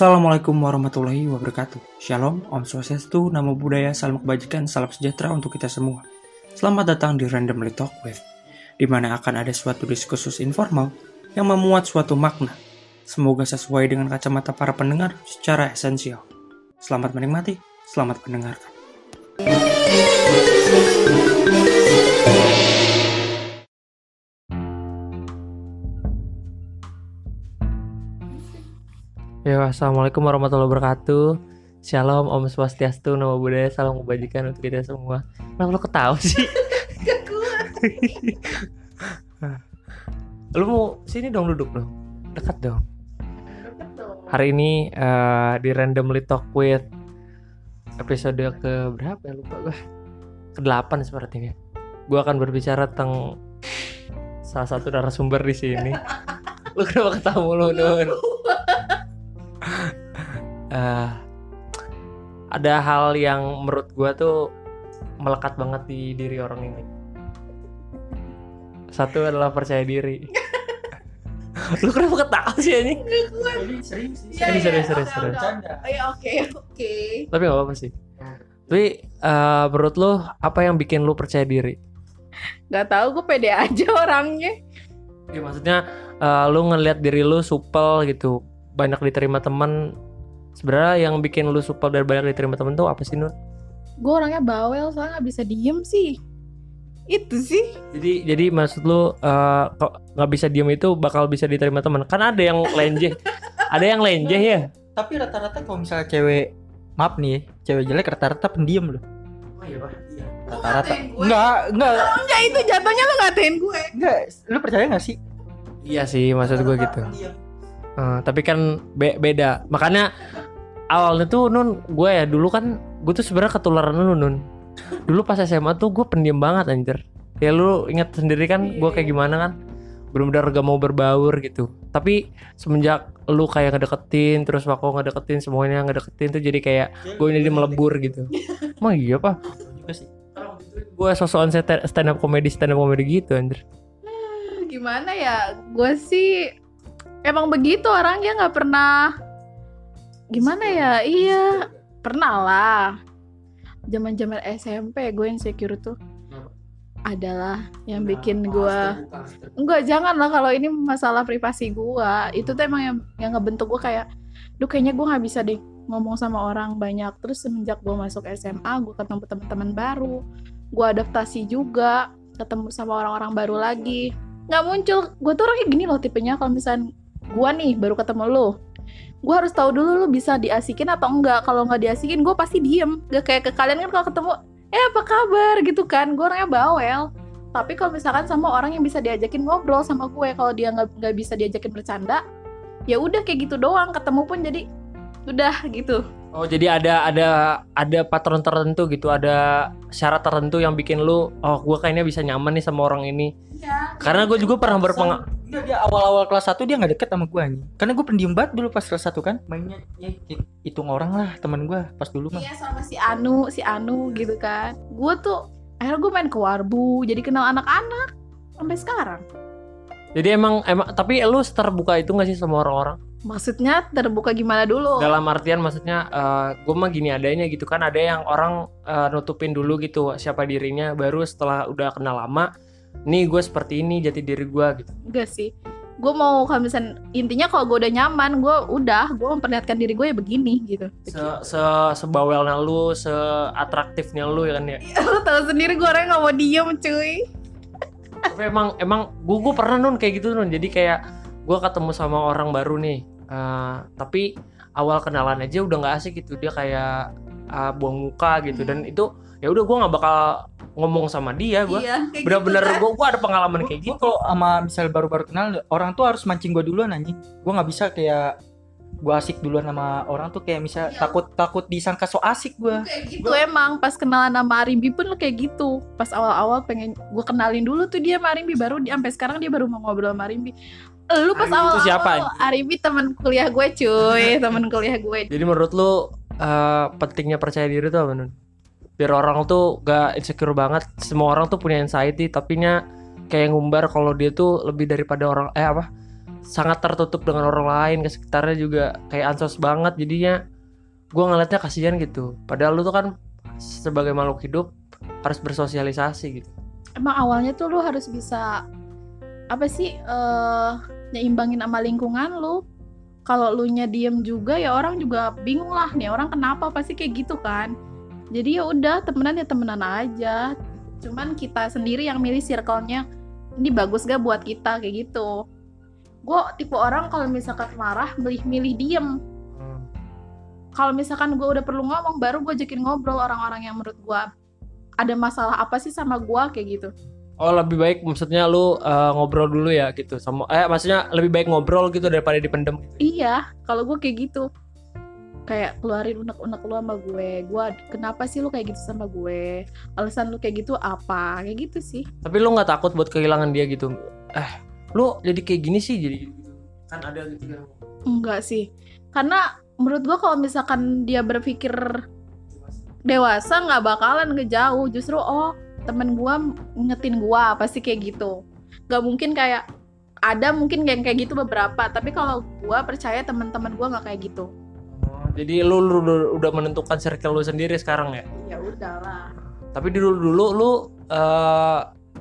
Assalamualaikum warahmatullahi wabarakatuh. Shalom, Om Swastiastu, Namo Buddhaya, Salam Kebajikan, Salam Sejahtera untuk kita semua. Selamat datang di Randomly Talk With, di mana akan ada suatu diskursus informal yang memuat suatu makna. Semoga sesuai dengan kacamata para pendengar secara esensial. Selamat menikmati, selamat mendengarkan. Ya, assalamualaikum warahmatullahi wabarakatuh. Shalom, Om Swastiastu, Namo Buddhaya, salam kebajikan untuk kita semua. Kenapa lo ketawa sih? lu mau sini dong duduk dong, dekat dong. Hari ini eh, di Randomly Talk with episode ke berapa ya lupa gue. Ke delapan sepertinya. Gue akan berbicara tentang salah satu narasumber di sini. lu kenapa ketawa mulu Nun? Eh, ada hal yang menurut gua tuh melekat banget di diri orang ini. Satu adalah percaya diri. Lu kenapa ketawa sih anjing? Serius, Iya, Serius, iya, serius, oke, serius, serius. oke. Iya, oke, oke. Tapi gak apa-apa sih. Tapi eh, menurut lu apa yang bikin lu percaya diri? Gak tahu gue pede aja orangnya. Ya maksudnya eh, lu ngelihat diri lu supel gitu, banyak diterima teman. Sebenarnya yang bikin lu supel dan banyak diterima teman tuh apa sih Nun? Gue orangnya bawel soalnya nggak bisa diem sih. Itu sih. Jadi jadi maksud lu eh, kok nggak bisa diem itu bakal bisa diterima teman? Kan ada yang lenjeh, ada yang lenjeh ya. Tapi rata-rata kalau misalnya cewek, maaf nih, cewek jelek rata-rata pendiam loh. Oh iya pak. Rata-rata. ngatain gue. Enggak, enggak, Enggak itu jatuhnya lo ngatain gue. enggak. Lu percaya gak sih? Iya sih maksud gue gitu. Eh, tapi kan be- beda. Makanya awalnya tuh Nun gue ya dulu kan gue tuh sebenarnya ketularan lu Nun. Dulu pas SMA tuh gue pendiam banget anjir. Ya lu ingat sendiri kan gue kayak gimana kan? Bener-bener gak mau berbaur gitu. Tapi semenjak lu kayak ngedeketin terus Wako ngedeketin semuanya ngedeketin tuh jadi kayak gue jadi melebur gitu. Emang iya pak? juga sih. Gue sosokan stand up comedy stand up comedy gitu anjir. Gimana ya? Gue sih emang begitu orangnya nggak pernah. Gimana ya? Iya, pernah lah. Zaman-zaman SMP gue insecure tuh adalah yang bikin gue Enggak, jangan lah kalau ini masalah privasi gua. Itu tuh emang yang, yang ngebentuk gua kayak, duh kayaknya gua nggak bisa deh ngomong sama orang banyak. Terus semenjak gua masuk SMA, gua ketemu teman-teman baru, gua adaptasi juga, ketemu sama orang-orang baru lagi. Nggak muncul, gua tuh orangnya gini loh tipenya kalau misalnya gua nih baru ketemu lo, gua harus tahu dulu lu bisa diasikin atau enggak. Kalau nggak diasikin, gua pasti diem. Gak kayak ke kalian kan kalau ketemu, eh apa kabar gitu kan. Gua orangnya bawel tapi kalau misalkan sama orang yang bisa diajakin ngobrol sama gue kalau dia nggak nggak bisa diajakin bercanda ya udah kayak gitu doang ketemu pun jadi udah gitu Oh jadi ada ada ada patron tertentu gitu, ada syarat tertentu yang bikin lu, oh gue kayaknya bisa nyaman nih sama orang ini. ya Karena gue juga pernah berpengalaman. Enggak, dia awal-awal kelas 1 dia nggak deket sama gua nih. Karena gue pendiam banget dulu pas kelas 1 kan. Mainnya ya hit- hitung orang lah teman gua pas dulu mah. iya sama si Anu si Anu gitu kan gue tuh akhirnya gue main ke warbu jadi kenal anak-anak sampai sekarang Jadi emang emang tapi lu terbuka itu gak sih sama orang-orang? maksudnya terbuka gimana dulu Dalam artian maksudnya gue mah gini adanya gitu kan ada yang orang eh, nutupin dulu gitu siapa dirinya baru setelah udah kenal lama, nih gue seperti ini jati diri gue gitu. enggak sih. Gue mau kalau misalnya intinya kalau gue udah nyaman gue udah gue memperlihatkan diri gue ya begini gitu. Se se sebawelnya lu, se atraktifnya lu ya kan ya. lo tau sendiri gue orangnya nggak mau diem cuy. Tapi emang emang gue gue pernah nun kayak gitu nun. Jadi kayak gue ketemu sama orang baru nih Eh, tapi awal kenalan aja udah nggak asik gitu. Dia kayak ah, buang muka gitu. Dan itu ya udah gue nggak bakal ngomong sama dia gue iya, kayak bener-bener gitu kan. gue gue ada pengalaman kayak Gua gitu kalau sama misal baru-baru kenal orang tuh harus mancing gua duluan anjing. Gua nggak bisa kayak gua asik duluan sama orang tuh kayak misal Iya. takut takut disangka so asik gua. kayak gitu emang pas kenalan sama Arimbi pun lo kayak gitu pas awal-awal pengen gue kenalin dulu tuh dia sama Arimbi baru di sampai sekarang dia baru mau ngobrol sama Arimbi lu pas awal itu siapa, Arimbi teman kuliah gue cuy teman kuliah gue jadi menurut lu eh, pentingnya percaya diri tuh apa nun biar orang tuh gak insecure banget. Semua orang tuh punya anxiety tapi nya kayak ngumbar kalau dia tuh lebih daripada orang eh apa sangat tertutup dengan orang lain ke sekitarnya juga kayak ansos banget. Jadinya gue ngeliatnya kasihan gitu. Padahal lu tuh kan sebagai makhluk hidup harus bersosialisasi gitu. Emang awalnya tuh lu harus bisa apa sih eh nyeimbangin sama lingkungan lu? Kalau lu nya diem juga ya orang juga bingung lah nih. Orang kenapa? Pasti kayak gitu kan jadi ya udah temenan ya temenan aja. Cuman kita sendiri yang milih circle-nya. Ini bagus gak buat kita kayak gitu. Gue tipe orang kalau misalkan marah milih-milih diem. Kalau misalkan gue udah perlu ngomong baru gue ajakin ngobrol orang-orang yang menurut gue ada masalah apa sih sama gue kayak gitu. Oh lebih baik maksudnya lu eh, ngobrol dulu ya gitu. Sama eh maksudnya lebih baik ngobrol gitu daripada dipendem iya kalau gue kayak gitu kayak keluarin unek-unek lu sama gue. Gue kenapa sih lu kayak gitu sama gue? Alasan lu kayak gitu apa? Kayak gitu sih. Tapi lu nggak takut buat kehilangan dia gitu? Eh lu jadi kayak gini sih jadi kan ada gitu kan? Enggak sih. Karena menurut gue kalau misalkan dia berpikir dewasa nggak bakalan ngejauh. Justru oh temen gue ngetin gue pasti kayak gitu. Nggak mungkin kayak ada mungkin yang kayak gitu beberapa. Tapi kalau gue percaya teman-teman gue nggak kayak gitu jadi lu, lu- lu udah menentukan circle lu sendiri sekarang ya? Ya udahlah tapi dulu dulu lu eh,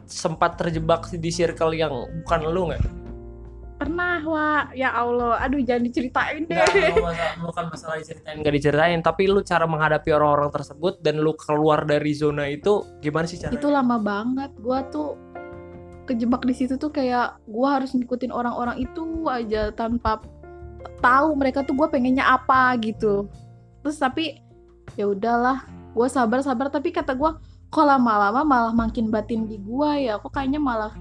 sempat terjebak di circle yang bukan lu nggak? Pernah wa ya allah. Aduh jangan diceritain deh. Nggak, masalah, bukan masalah diceritain nggak diceritain. Tapi lu cara menghadapi orang-orang tersebut dan lu keluar dari zona itu gimana sih caranya? itu lama banget. Gua tuh kejebak di situ tuh kayak gua harus ngikutin orang-orang itu aja tanpa tahu mereka tuh gue pengennya apa gitu. Terus tapi ya udahlah gue sabar sabar tapi kata gue kok lama-lama malah makin batin di gue ya? Kok kayaknya malah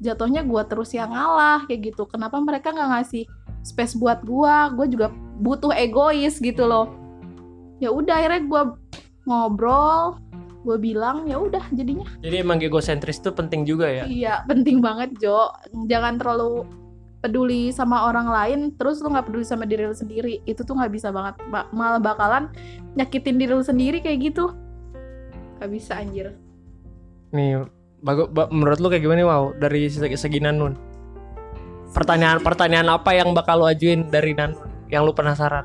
jatuhnya gue terus yang ngalah kayak gitu. Kenapa mereka nggak ngasih space buat gue gue juga butuh egois gitu loh. Ya udah akhirnya gue ngobrol gue bilang ya udah jadinya. Jadi emang egosentris tuh penting juga ya? Iya, penting banget Jo. Jangan terlalu peduli sama orang lain, terus lu nggak peduli sama diri lu sendiri. Itu tuh nggak bisa banget. Ba- malah bakalan nyakitin diri lu sendiri kayak gitu. Gak bisa anjir. nih bagu- ba- menurut lu kayak gimana nih wow dari segi, segi Nanun pertanyaan pertanyaan apa yang bakal lu ajuin dari Nanun yang lu penasaran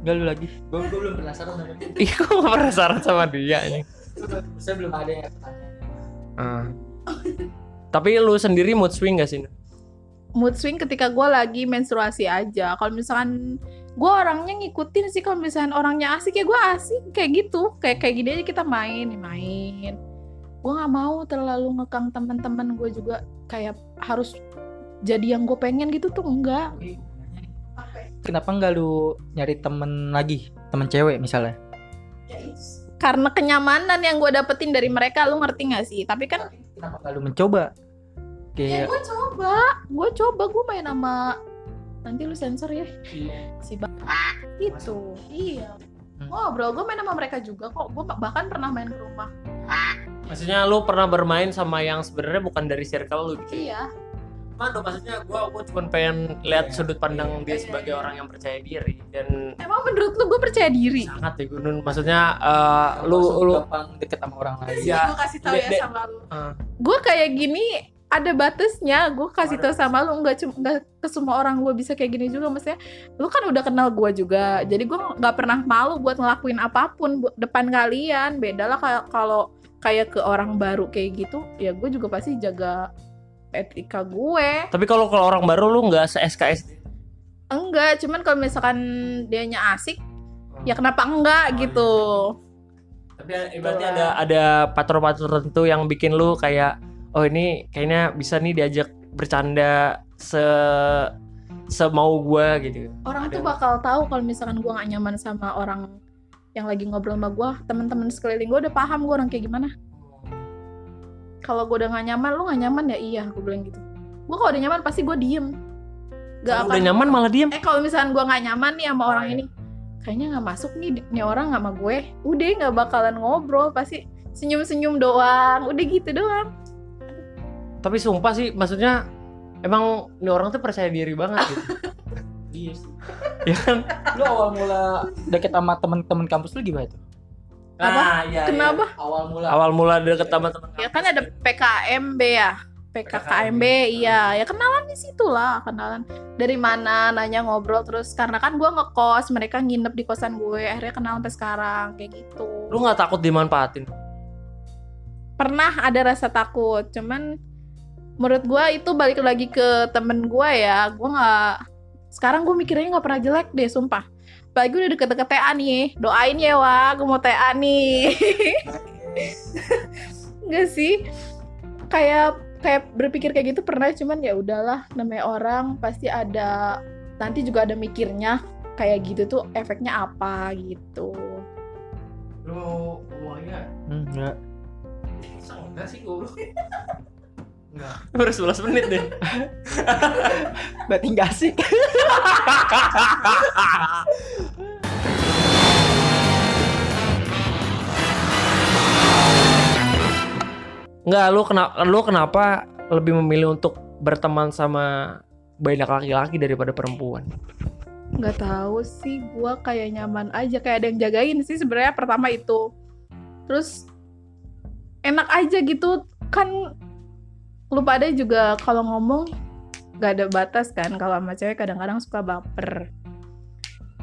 Enggak lu lagi. Gue belum penasaran sama dia. Ih, kok gak penasaran sama dia ini Saya belum ada yang pertanyaan. Ah. tapi lu sendiri mood swing gak sih Nun? Mood swing ketika gue lagi menstruasi aja. Kalau misalkan gue orangnya ngikutin sih kalau misalkan orangnya asik ya gue asik kayak gitu. Kayak kayak gini aja kita main, main. Gue nggak mau terlalu ngekang teman-teman gue juga kayak harus jadi yang gue pengen gitu tuh enggak. Kenapa enggak lu nyari temen lagi? Temen cewek misalnya. karena kenyamanan yang gue dapetin dari mereka lu ngerti gak sih tapi kan Kenapa enggak lu mencoba? Ya Kayak gue coba. Gue coba gue main sama nanti lu sensor ya. Si bang itu iya. Hmm. ngobrol gue main sama mereka juga kok. Gue bahkan pernah main ke rumah. Maksudnya lu pernah bermain sama yang sebenarnya bukan dari circle lu gitu iya. Mana maksudnya gua gua cuma pengen lihat sudut pandang dia sebagai orang yang percaya diri dan emang menurut lu gue percaya diri? Sangat ya Gunun maksudnya eh, lu lu gampang deket sama orang lain. Iya. gue kasih tahu ya sama lu. Ah. gue kayak gini ada batasnya. Gue kasih tahu sama lu nggak cuma nggak ke semua orang gue bisa kayak gini juga. Maksudnya lu kan udah kenal gue juga. Jadi gue nggak pernah malu buat ngelakuin apa pun depan kalian. Beda lah kalau kayak ke orang baru kayak gitu ya gue juga pasti jaga etika gue. Tapi kalau kalau orang baru lu nggak se SKS enggak cuman kalau misalkan dianya asik ya kenapa enggak Oh, gitu. Tapi berarti ada ada patron-patron tertentu yang bikin lu kayak oh ini kayaknya bisa nih diajak bercanda se semau gua gitu. Orang tuh bakal tahu kalau misalkan gue nggak nyaman sama orang yang lagi ngobrol sama gue teman-teman sekeliling gue udah paham gue orang kayak gimana. Kalau gue udah gak nyaman lu gak nyaman ya? Iya gue bilang gitu. Gue kalau udah nyaman pasti gue diem. Gak Kalau udah nyaman malah diem. Eh kalau misalkan gue gak nyaman nih sama orang ini kayaknya nggak masuk nih nih orang nggak sama gue. Udah nggak bakalan ngobrol. Pasti senyum-senyum doang. Udah gitu doang tapi sumpah sih maksudnya emang ini orang tuh percaya diri banget gitu Iya sih. ya kan Lu awal mula deket sama temen-temen kampus lu gimana tuh? Apa? iya, Kenapa? Awal mula. awal mula deket sama teman ya kan ada PKMB ya PKKMB iya ya kenalan di situ lah kenalan dari mana nanya ngobrol terus karena kan gue ngekos mereka nginep di kosan gue akhirnya kenal sampai sekarang kayak gitu Lu nggak takut dimanfaatin? pernah ada rasa takut cuman menurut gue itu balik lagi ke temen gue ya. Gue nggak sekarang gue mikirnya nggak pernah jelek deh sumpah. Apalagi udah deket-deket TA nih doain ya wah gue mau TA nih. Enggak sih? Kayak kayak berpikir kayak gitu pernah cuman ya udahlah namanya orang pasti ada nanti juga ada mikirnya kayak gitu tuh efeknya apa gitu. Lu ngomongnya Enggak. enggak sih gue Enggak. Baru 11 menit deh. Berarti nggak asik. Enggak, lu kenapa lu kenapa lebih memilih untuk berteman sama banyak laki-laki daripada perempuan? nggak tahu sih gua kayak nyaman aja kayak ada yang jagain sih sebenarnya pertama itu terus enak aja gitu kan lu pada juga kalau ngomong nggak ada batas kan. Kalau sama cewek kadang-kadang suka baper.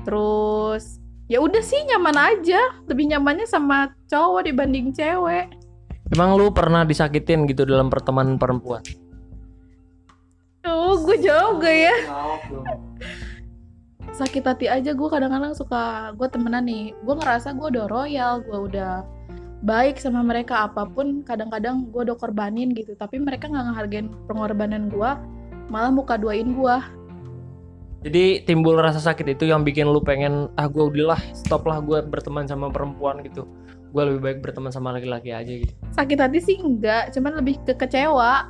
Terus ya udah sih nyaman aja. Lebih nyamannya sama cowok dibanding cewek. Emang lu pernah disakitin gitu dalam pertemanan perempuan? tuh gue jawab gak ya? Sakit hati aja gue kadang-kadang suka gue temenan nih. Gue ngerasa gue udah royal gue udah baik sama mereka apa pun kadang-kadang gue udah korbanin gitu. Tapi mereka nggak ngehargain pengorbanan gue malah muka duain gue Jadi timbul rasa sakit itu yang bikin lu pengen ah gue udahlah stop lah gue berteman sama perempuan gitu. Gue lebih baik berteman sama laki-laki aja gitu. sakit hati sih enggak cuman lebih ke kecewa.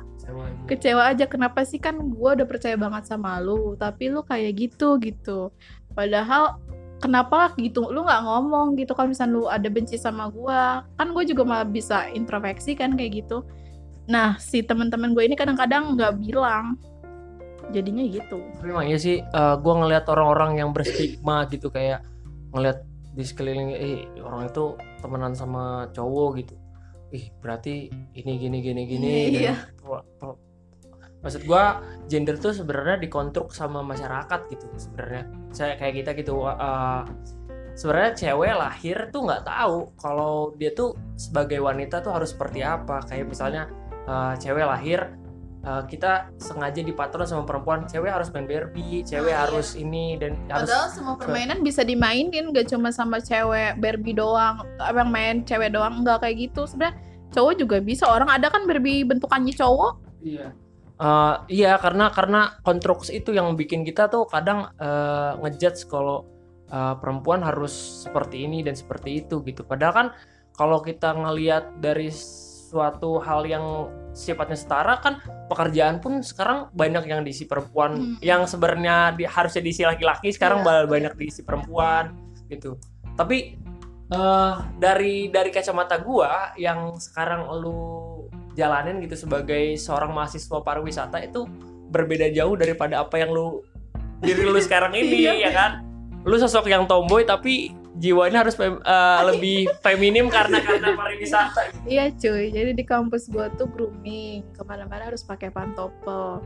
Kecewa aja. Kenapa sih? Kan gue udah percaya banget sama lu tapi lu kayak gitu gitu. Padahal kenapa gitu? Lu nggak ngomong gitu kalau misalnya lu ada benci sama gue kan gue juga malah bisa introspeksi kan kayak gitu. Nah si teman-teman gue ini kadang-kadang nggak bilang. Jadinya gitu. Tapi emang iya sih gue ngelihat orang-orang yang berstigma gitu kayak ngelihat di sekeliling eh orang itu temenan sama cowok gitu. Ih, berarti ini gini gini gini Iya. dan Maksud gua gender tuh sebenarnya dikonstruk sama masyarakat gitu sebenarnya. Saya kayak kita gitu eh, sebenarnya cewek lahir tuh nggak tahu kalau dia tuh sebagai wanita tuh harus seperti apa. Kayak misalnya eh, cewek lahir eh, kita sengaja dipatron sama perempuan cewek harus main Barbie cewek Ah, iya. harus ini dan harus Padahal semua permainan bisa dimainin gak cuma sama cewek Barbie doang Abang main cewek doang Enggak kayak gitu Sebenarnya cowok juga bisa Orang ada kan Barbie bentukannya cowok iya Eh, iya karena karena konstruksi itu yang bikin kita tuh kadang eh, ngejudge kalau eh, perempuan harus seperti ini dan seperti itu gitu padahal kan kalau kita ngelihat dari suatu hal yang sifatnya setara kan pekerjaan pun sekarang banyak yang diisi perempuan Hmm. yang sebenarnya di, harusnya diisi laki-laki sekarang Iya. malah banyak diisi perempuan gitu tapi eh dari dari kacamata gua yang sekarang lu jalanin gitu sebagai seorang mahasiswa pariwisata itu berbeda jauh daripada apa yang lu diri lu sekarang ini Iya. ya kan? Lu sosok yang tomboy tapi jiwanya harus fem- eh, lebih feminim karena karena pariwisata. Iya cuy, jadi di kampus gua tuh grooming. Ke mana-mana harus pakai pantopel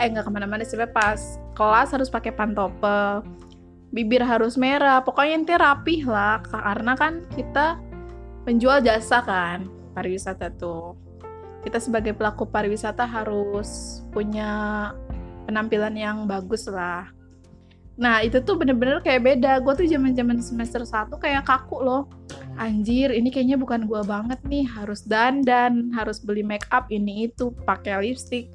Eh nggak ke mana-mana sih pas kelas harus pakai pantopel Bibir harus merah, pokoknya intinya rapih lah Karena kan kita penjual jasa kan pariwisata tuh Kita sebagai pelaku pariwisata harus punya penampilan yang bagus lah. Nah itu tuh bener-bener kayak beda. Gue tuh zaman zaman semester 1 kayak kaku loh. Anjir ini kayaknya bukan gua banget nih. Harus dandan harus beli make up ini itu pakai lipstick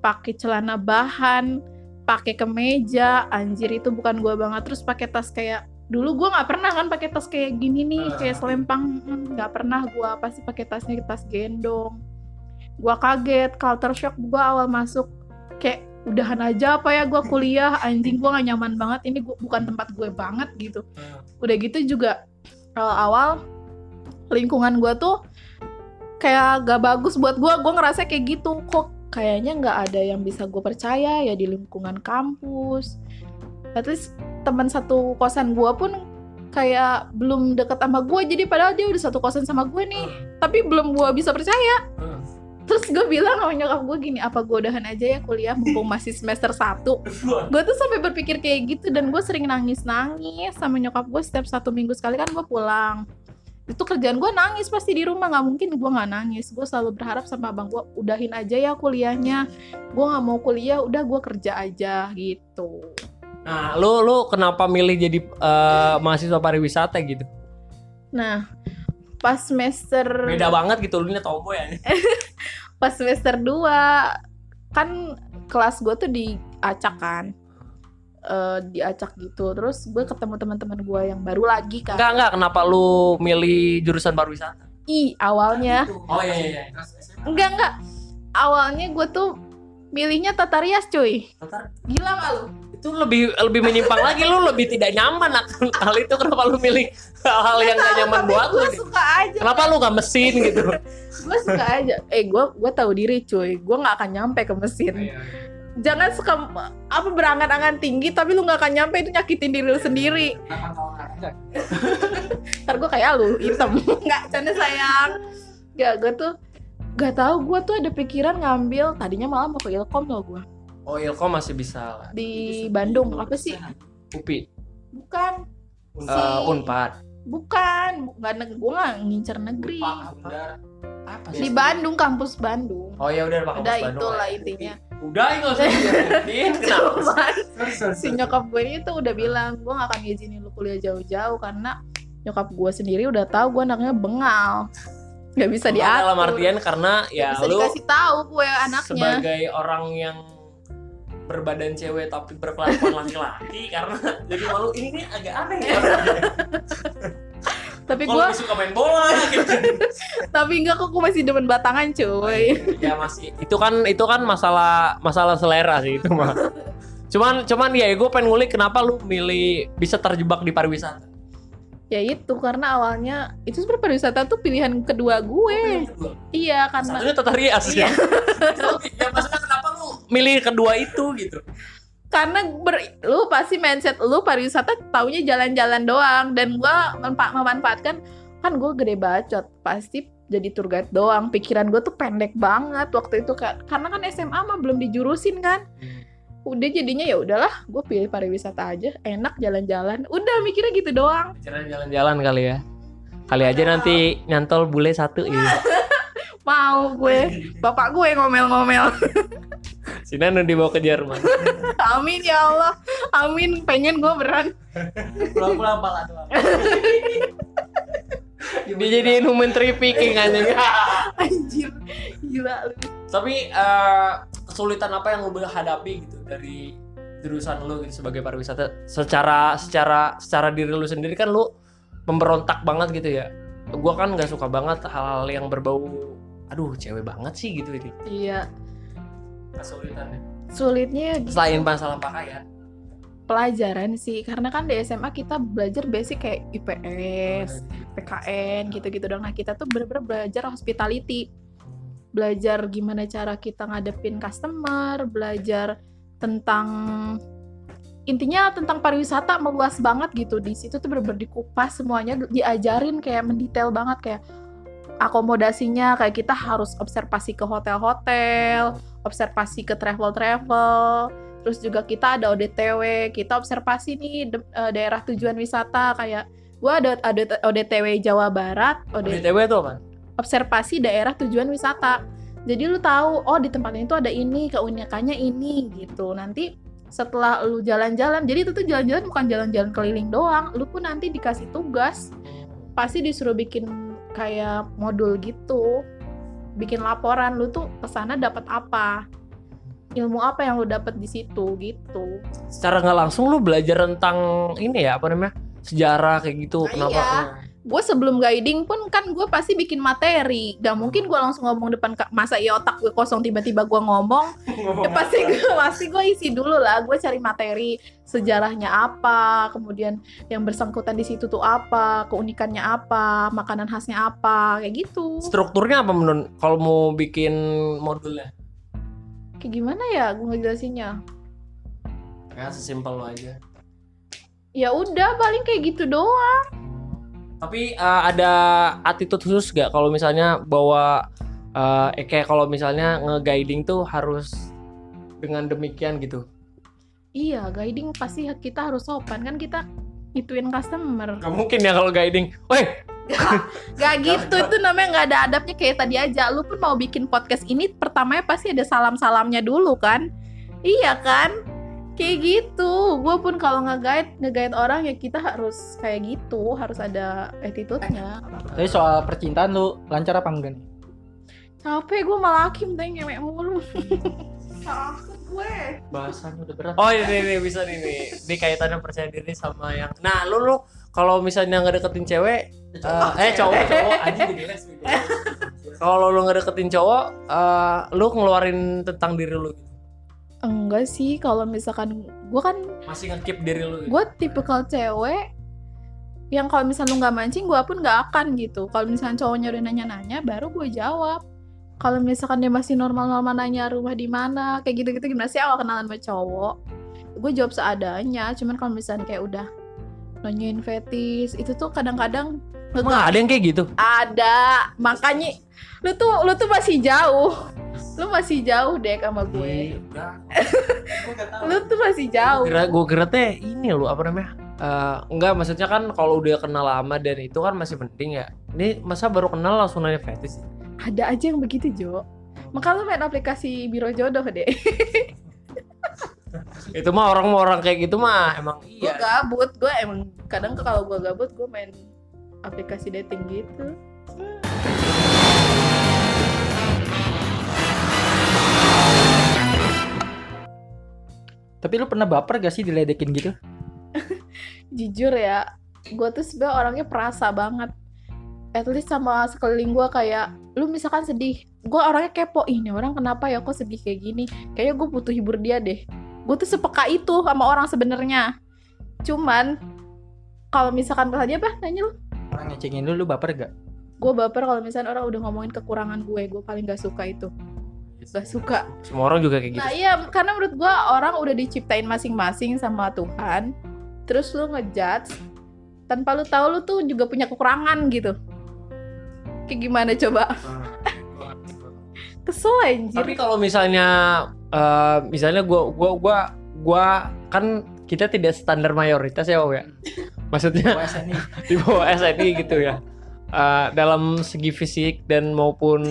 pakai celana bahan pakai kemeja. Anjir itu bukan gua banget. Terus pakai tas kayak dulu gua nggak pernah kan pakai tas kayak gini nih Ah. kayak selempang. Mm, nggak pernah gua pasti pakai tasnya tas gendong gua kaget culture shock gua awal masuk. Kayak udahan aja apa ya gua kuliah anjing gua nggak nyaman banget ini gua, bukan tempat gue banget gitu. Udah gitu juga awal-awal lingkungan gue tuh kayak gak bagus buat gue gue ngerasa kayak gitu kok kayaknya nggak ada yang bisa gue percaya ya di lingkungan kampus. At least teman satu kosan gue pun kayak belum deket sama gue jadi padahal dia udah satu kosan sama gue nih. Tapi belum gue bisa percaya terus gue bilang sama nyokap gue gini apa gue udahan aja ya kuliah mumpung masih semester 1 gue tuh sampai berpikir kayak gitu dan gue sering nangis nangis sama nyokap gue setiap satu minggu sekali kan gue pulang. Itu kerjaan gue nangis pasti di rumah nggak mungkin gue nggak nangis. Gue selalu berharap sama abang gue udahin aja ya kuliahnya. Gue nggak mau kuliah udah gue kerja aja gitu. Nah, lu lu kenapa milih jadi eh, mahasiswa pariwisata gitu? nah pas semester Beda banget gitu lu ini tomboy ya. pas semester 2 kan kelas gue tuh diacak kan. Eh, diacak gitu terus gue ketemu teman-teman gue yang baru lagi kan Enggak enggak kenapa lu milih jurusan pariwisata? i awalnya. Oh iya iya. enggak enggak. Awalnya gue tuh milihnya tata rias cuy gila gak lu Itu lebih lebih menyimpang lagi. Lu lebih tidak nyaman akan hal itu. Kenapa lu milih hal-hal yang gak nyaman buat lu? suka aja. Kenapa lu gak mesin gitu? gue suka aja. Eh gue gue tahu diri cuy. Gue nggak akan nyampe ke mesin. Jangan suka apa berangan-angan tinggi tapi lu nggak akan nyampe. Itu nyakitin diri lu sendiri. Ntar gue kayak lu hitam. Nggak canda sayang. Gak gue tuh gak tahu. Gue tuh ada pikiran ngambil tadinya malah mau ke ilkom loh gue Oh Ilkom masih bisa lah. di Bandung apa sih? UPI, bukan. Eh, Unpad. bukan. Nggak neg gue nggak ngincer negeri. Apa di Bandung kampus Bandung. Oh ya udah Pak udah Kampus Bandung itulah lah ya. intinya. Udah enggak usah dijelasin. Kenapa? Cuman si nyokap gue ini tuh udah bilang gue gak akan ngizinin lu kuliah jauh-jauh karena nyokap gue sendiri udah tahu gue anaknya bengal. Nggak bisa diatur Dalam artian karena Nggak ya bisa lu dikasih tahu gue anaknya. sebagai orang yang berbadan cewek tapi berkelakuan laki-laki karena jadi malu ini nih agak aneh ya. tapi Kalau gue suka main bola gitu. tapi enggak kok gue masih demen batangan cuy ya masih itu kan itu kan masalah masalah selera sih itu mah. Cuman cuman ya gue pengen ngulik kenapa lu milih bisa terjebak di pariwisata. ya itu karena awalnya itu sebenarnya pariwisata tuh pilihan kedua gue iya karena Satunya tata rias Iya. ya. ya maksudnya milih kedua itu gitu? karena ber- lu pasti mindset lu pariwisata taunya jalan-jalan doang. Dan gua mempa- memanfaatkan kan gue gede bacot pasti jadi tour guide doang. Pikiran gue tuh pendek banget waktu itu Kak. karena kan SMA mah belum dijurusin kan? Udah jadinya ya udahlah gue pilih pariwisata aja. Enak jalan-jalan. Udah mikirnya gitu doang. Jalan-jalan kali ya. Kali aja nanti nyantol bule satu ya. mau gue. Bapak gue ngomel-ngomel Si Nanu dibawa ke Jerman. amin ya Allah amin pengen gue beran Pulang-pulang pala doang. Dijadiin human trafficking anjing. anjir gila lu Tapi eh, kesulitan apa yang lu hadapi gitu dari jurusan lu gitu sebagai pariwisata secara secara secara diri lu sendiri kan lu memberontak banget gitu ya. Gua kan nggak suka banget hal-hal yang berbau aduh cewek banget sih gitu ini. iya Kesulitannya. sulitnya Selain masalah pakaian. pelajaran sih karena kan di SMA kita belajar basic kayak IPS, PKN gitu-gitu dong. Nah kita tuh bener-bener belajar hospitality, belajar gimana cara kita ngadepin customer, belajar tentang intinya tentang pariwisata meluas banget gitu di situ tuh bener-bener dikupas semuanya diajarin kayak mendetail banget kayak akomodasinya kayak kita harus observasi ke hotel-hotel, observasi ke travel-travel, terus juga kita ada ODTW kita observasi nih de- eh, daerah tujuan wisata kayak gua ada ada ODTW Jawa Barat OD, BTW itu apa? observasi daerah tujuan wisata. Jadi lu tahu oh di tempat ini tuh ada ini keunikannya ini gitu. Nanti setelah lu jalan-jalan jadi itu tuh jalan-jalan bukan jalan-jalan keliling doang. Lu pun nanti dikasih tugas pasti disuruh bikin kayak modul gitu bikin laporan lu tuh ke sana dapat apa ilmu apa yang lu dapat di situ gitu Secara nggak langsung lu belajar tentang ini ya apa namanya sejarah kayak gitu. Nah, Kenapa? iya. Gue sebelum guiding pun kan gue pasti bikin materi. Gak mungkin gue langsung ngomong depan masa iya otak gue kosong tiba-tiba gue ngomong. Ya pasti gue pasti gue isi dulu lah. Gue cari materi sejarahnya apa kemudian yang bersangkutan di situ tuh apa keunikannya apa makanan khasnya apa kayak gitu. Strukturnya apa menurut kalau mau bikin modulnya? kayak gimana ya gue ngejelasinnya? Ya sesimpel lo aja. ya udah paling kayak gitu doang Tapi eh, ada attitude khusus gak kalau misalnya bawa eh kayak kalau misalnya nge-guiding tuh harus dengan demikian gitu. Iya, guiding pasti kita harus sopan kan kita ituin customer. Gak mungkin ya kalau guiding. Weh, Gak gitu, itu namanya nggak ada adabnya kayak tadi aja. Lu pun mau bikin podcast ini, pertamanya pasti ada salam-salamnya dulu kan? Iya kan? Kayak gitu. Gue pun kalau nge-guide, nge-guide orang ya kita harus kayak gitu, harus ada attitude-nya. Tapi soal percintaan lu lancar apa enggak nih? Capek gue malah hakim tanya ngemek mulu. Gue. Bahasannya udah berat. Oh ini nih bisa nih nih. Ini kaitannya percaya diri sama yang. Nah lu lu kalau misalnya ngedeketin cewek, eh, eh cowok cowok anjing jadi les gitu. Kalau lu ngedeketin cowok, eh, lu ngeluarin tentang diri lu gitu. Enggak sih, kalau misalkan gue kan Masih ngekip diri lu gitu. gue tipikal cewek yang kalau misalnya lu nggak mancing gue pun nggak akan gitu. Kalau misalnya cowoknya udah nanya-nanya baru gue jawab. Kalau misalkan dia masih normal-normal nanya rumah di mana kayak gitu-gitu gimana sih? Awal kenalan sama cowok. Gue jawab seadanya cuman kalau misalnya kayak udah nanyain fetis itu tuh kadang-kadang Emang ada yang kayak gitu? ada. Makanya lu tuh lu tuh masih jauh. Lu masih jauh deh sama gue. Lu tuh masih jauh. Kira gue kira teh ini lu apa namanya? Eh, enggak maksudnya kan kalau udah kenal lama dan itu kan masih penting ya. Ini masa baru kenal langsung nanya fetish? ada aja yang begitu Jo. Maka lu main aplikasi biro jodoh deh. Itu mah orang orang kayak gitu mah emang gue iya. gabut. Gue emang kadang kalau gue gabut gue main aplikasi dating gitu Tapi lu pernah baper gak sih diledekin gitu? jujur ya gue tuh sebenarnya orangnya perasa banget. At least sama sekeliling gue kayak lu misalkan sedih gue orangnya kepo ini orang kenapa ya kok sedih kayak gini? Kayaknya gue butuh hibur dia deh. Gue tuh sepeka itu sama orang sebenarnya cuman kalau misalkan tadi apa? Nanya lu. Orang ngecengin lu, lu baper gak? gue baper kalau misalnya orang udah ngomongin kekurangan gue gue paling gak suka itu gak suka Semua orang juga kayak gitu. Nah iya, karena menurut gua orang udah diciptain masing-masing sama Tuhan. Terus lu ngejudge tanpa lu tahu lu tuh juga punya kekurangan gitu. Kayak gimana coba? Kesel anjir. Tapi kalau misalnya eh, misalnya gua gua gua gua kan kita tidak standar mayoritas ya Wow ya. Maksudnya di bawah SNI gitu ya. Eh, dalam segi fisik dan maupun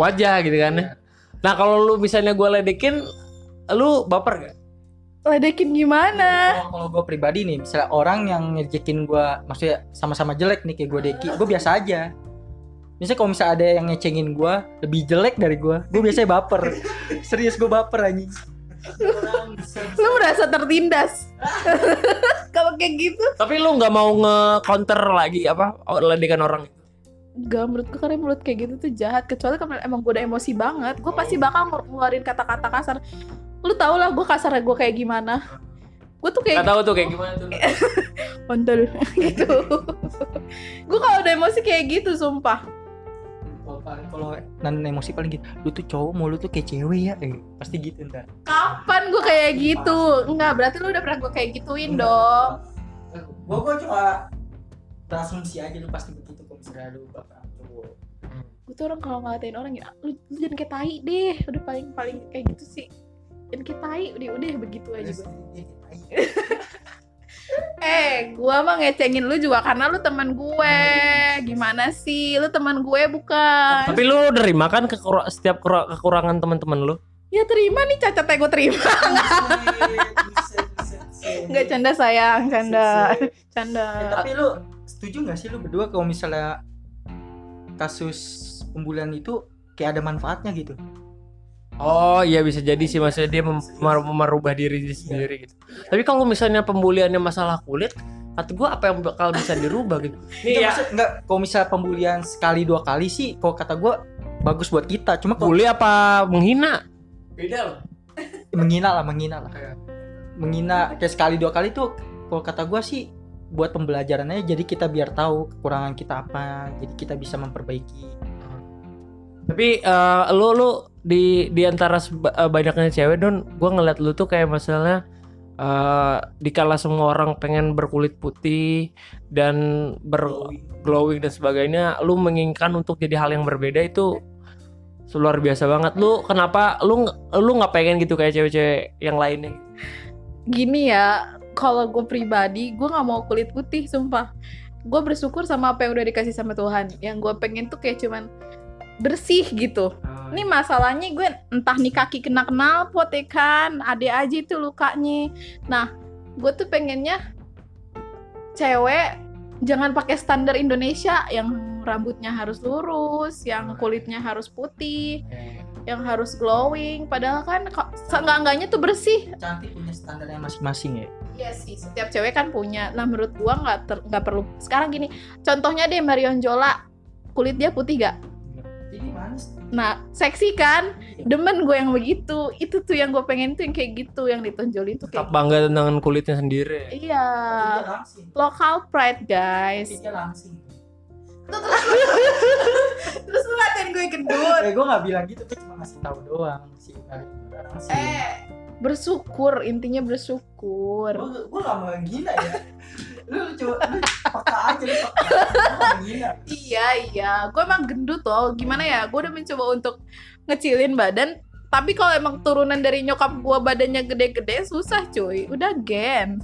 wajah gitu kan. ya. Nah, kalau lu misalnya gua ledekin lu baper gak? Ledekin gimana? Kalau- Kalau gue pribadi nih, misalnya orang yang ngejekin gue, maksudnya sama-sama jelek nih kayak gue Deki, gue biasa aja. Misalnya kalau misalnya ada yang ngecengin gue lebih jelek dari gue, gue biasanya baper. Serius gue baper anjing. Lu merasa tertindas. Kalau kayak gitu. Tapi lu nggak mau nge-counter lagi apa ledekan orang? Gak menurut gue karena mulut kayak gitu tuh jahat. Kecuali kalau emang gue udah emosi banget Gue pasti bakal ngeluarin kata-kata kasar. Lu tau lah gue kasar gue kayak gimana. Gue tuh kayak Gak tahu tuh kayak gimana tuh. ondel gitu. Gue kalau udah emosi kayak gitu sumpah. Kalau paling- kalau nan emosi paling gitu, lu tuh cowok mau lu tuh kayak cewek ya, eh, pasti gitu ntar. kapan gue kayak gitu? enggak berarti lu udah pernah gue kayak gituin dong. Gue gue cuma berasumsi aja lu pasti begitu kalau misalnya lu baper cowok. gue tuh orang kalau ngatain orang ya lu, lu jangan kayak tai deh. Udah paling paling kayak gitu sih. Jangan kayak tai udah udah begitu aja gue eh gue mah ngecengin lu juga karena lu teman gue. Gimana sih? Lu teman gue bukan. Tapi lu nerima kan kekur- setiap kura- kekurangan teman-teman lu? ya terima nih cacatnya gue terima. Nggak canda sayang canda. canda. Eh, tapi lu setuju gak sih lu berdua kalau misalnya kasus pembulian itu kayak ada manfaatnya gitu? Oh iya bisa jadi sih maksudnya dia mem- mer- merubah diri dia sendiri gitu. Tapi kalau misalnya pembuliannya masalah kulit, kata gua apa yang bakal bisa dirubah gitu. Enggak, Nih ya, maksud, enggak kalau misalnya pembulian sekali dua kali sih kalau kata gua bagus buat kita. Cuma kalau bully apa menghina? Beda loh. menghina lah, menghina lah. Menghina kayak sekali dua kali tuh kalau kata gua sih buat pembelajarannya jadi kita biar tahu kekurangan kita apa, jadi kita bisa memperbaiki. Tapi eh, lu lu di di antara eh, banyaknya cewek don, gua ngeliat lu tuh kayak masalahnya eh dikala semua orang pengen berkulit putih dan ber glowing dan sebagainya, lu menginginkan untuk jadi hal yang berbeda itu luar biasa banget lu kenapa lu lu nggak pengen gitu kayak cewek-cewek yang lainnya Gini ya, kalau gue pribadi, gue nggak mau kulit putih, sumpah. Gue bersyukur sama apa yang udah dikasih sama Tuhan. Yang gue pengen tuh kayak cuman bersih gitu. Ini masalahnya gue entah nih kaki kena knalpot ya kan, ada aja itu lukanya. Nah, gue tuh pengennya cewek jangan pakai standar Indonesia yang rambutnya harus lurus, yang kulitnya harus putih, yang harus glowing. Padahal kan kok seenggak-enggaknya tuh bersih. cantik punya standarnya masing-masing ya Iya sih, setiap cewek kan punya. Nah, menurut gua nggak nggak perlu. Sekarang gini, contohnya deh Marion Jola, kulit dia putih gak? jadi manis Nah, seksi kan? Demen gue yang begitu. Itu tuh yang gue pengen tuh yang kayak gitu, yang ditonjolin tuh tetap kayak bangga dengan kulitnya sendiri Iya, local pride guys. Kulitnya langsing Terus lu ngatain gue gendut. eh gue gak bilang gitu gue cuma ngasih tahu doang sih langsing Eh, bersyukur, intinya bersyukur. gue gak mau gila ya lu coba lu peka aja lu peka gila Iya, iya. Gue emang gendut loh. Gimana ya? Gue udah mencoba untuk ngecilin badan. Tapi kalau emang turunan dari nyokap gue badannya gede-gede, susah cuy. Udah gen.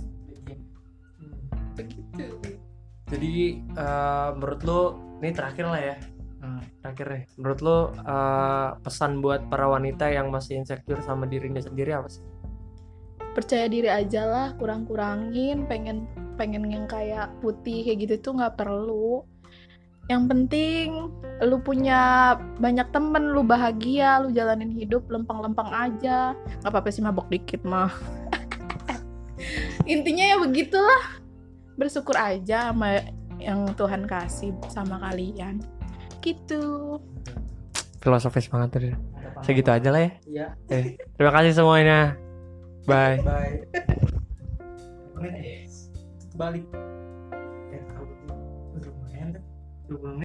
jadi eh, menurut lu ini terakhir lah ya Hmm. terakhir nih menurut lu eh, pesan buat para wanita yang masih insecure sama dirinya sendiri apa sih Percaya diri aja lah, kurang-kurangin. Pengen pengen yang kayak putih kayak gitu tuh nggak perlu. Yang penting lu punya banyak temen, lu bahagia, lu jalanin hidup lempeng-lempeng aja. Gak apa-apa sih mabok dikit mah. Intinya ya begitulah. Bersyukur aja sama yang Tuhan kasih sama kalian. Gitu. filosofis banget tadi. Segitu aja lah ya. Iya. Eh, terima kasih semuanya. Bye. Bye. Balik Ya, udah lumayan? 20 menit